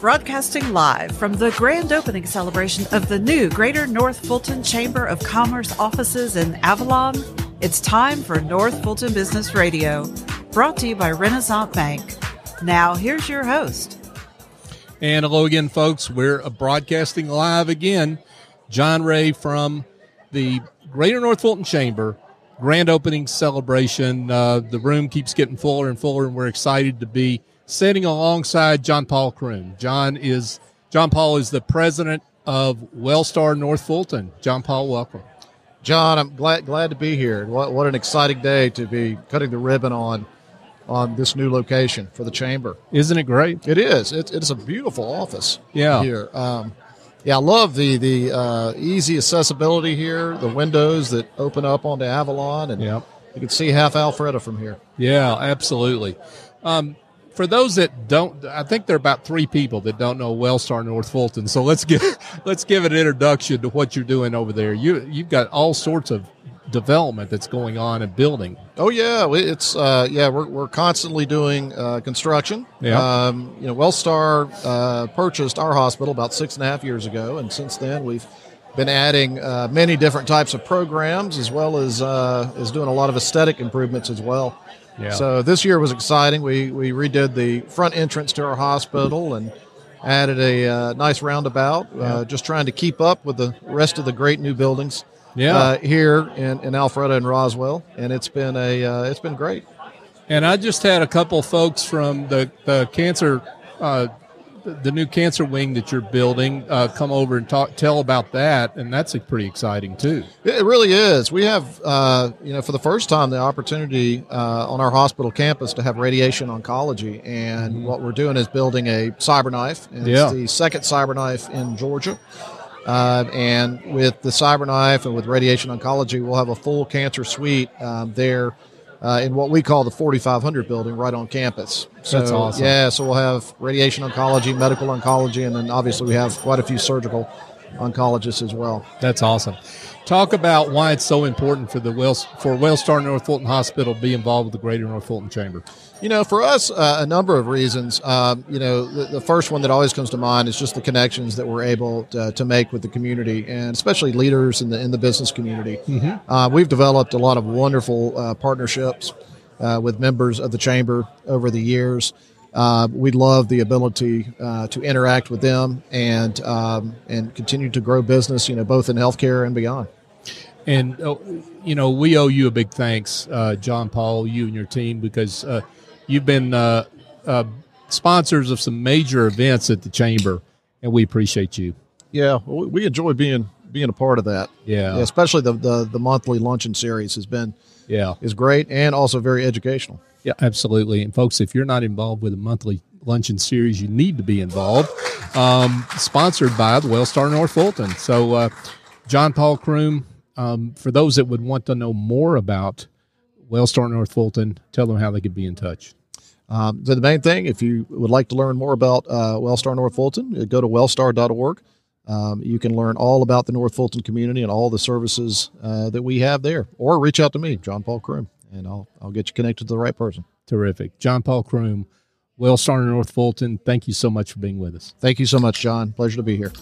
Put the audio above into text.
broadcasting live from the grand opening celebration of the new Greater North Fulton Chamber of Commerce offices in Avalon. It's time for North Fulton Business Radio, brought to you by Renasant Bank. Now, here's your host. And hello again, folks. We're broadcasting live again. John Ray from the Greater North Fulton Chamber grand opening celebration. Uh, the room keeps getting fuller and fuller, and we're excited to be sitting alongside John Paul Kroom. John is John Paul is the president of Wellstar North Fulton. John Paul, welcome. John, I'm glad glad to be here. What, what an exciting day to be cutting the ribbon on on this new location for the chamber. Isn't it great? It is. It, it's a beautiful office. Yeah. Here. Um, yeah, I love the the uh, easy accessibility here. The windows that open up onto Avalon, and Yep. you can see half Alpharetta from here. Yeah, absolutely. Um, for those that don't, I think there are about three people that don't know Wellstar North Fulton. So let's give let's give an introduction to what you're doing over there. You you've got all sorts of development that's going on and building. Oh yeah, it's uh, yeah we're, we're constantly doing uh, construction. Yeah. Um, you know, Wellstar uh, purchased our hospital about six and a half years ago, and since then we've been adding uh, many different types of programs as well as uh, as doing a lot of aesthetic improvements as well. Yeah. So this year was exciting. We we redid the front entrance to our hospital and added a uh, nice roundabout. Uh, just trying to keep up with the rest of the great new buildings Yeah. uh, here in, in Alpharetta and Roswell, and it's been a uh, it's been great. And I just had a couple folks from the the cancer, uh, the, new cancer wing that you're building, uh, come over and talk tell about that, and that's pretty exciting too. It really is. We have uh, you know for the first time the opportunity uh, on our hospital campus to have radiation oncology, and what we're doing is building a cyberknife. And Yeah. It's the second cyberknife in Georgia. Uh, and with the cyberknife and with radiation oncology, we'll have a full cancer suite um, there uh, in what we call the 4500 building right on campus. So, That's awesome. Yeah, so we'll have radiation oncology, medical oncology, and then obviously we have quite a few surgical oncologists as well. That's awesome. Talk about why it's so important for the Wells for Wellstar North Fulton Hospital to be involved with the Greater North Fulton Chamber. You know, for us, uh, a number of reasons. Um, you know, the, the first one that always comes to mind is just the connections that we're able to, to make with the community, and especially leaders in the in the business community. Uh, we've developed a lot of wonderful uh, partnerships uh, with members of the chamber over the years. Uh, we love the ability uh, to interact with them and um, and continue to grow business. You know, both in healthcare and beyond. And uh, you know, we owe you a big thanks, uh, John Paul, you and your team, because uh, you've been uh, uh, sponsors of some major events at the chamber, and we appreciate you. Yeah, we we enjoy being being a part of that. Yeah. Yeah, especially the, the the monthly luncheon series has been Yeah, is great and also very educational. Yeah, absolutely. And folks, if you're not involved with a monthly luncheon series, you need to be involved. Um, sponsored by the Wellstar North Fulton. So, uh, John Paul Kroom. Um, for those that would want to know more about Wellstar North Fulton, tell them how they could be in touch. Um, so the main thing, if you would like to learn more about uh, Wellstar North Fulton, uh, go to wellstar.org. Um, you can learn all about the North Fulton community and all the services uh, that we have there, or reach out to me, John Paul Kroom, and I'll I'll get you connected to the right person. Terrific. John Paul Kroom, Wellstar North Fulton, thank you so much for being with us. Thank you so much, John. Pleasure to be here.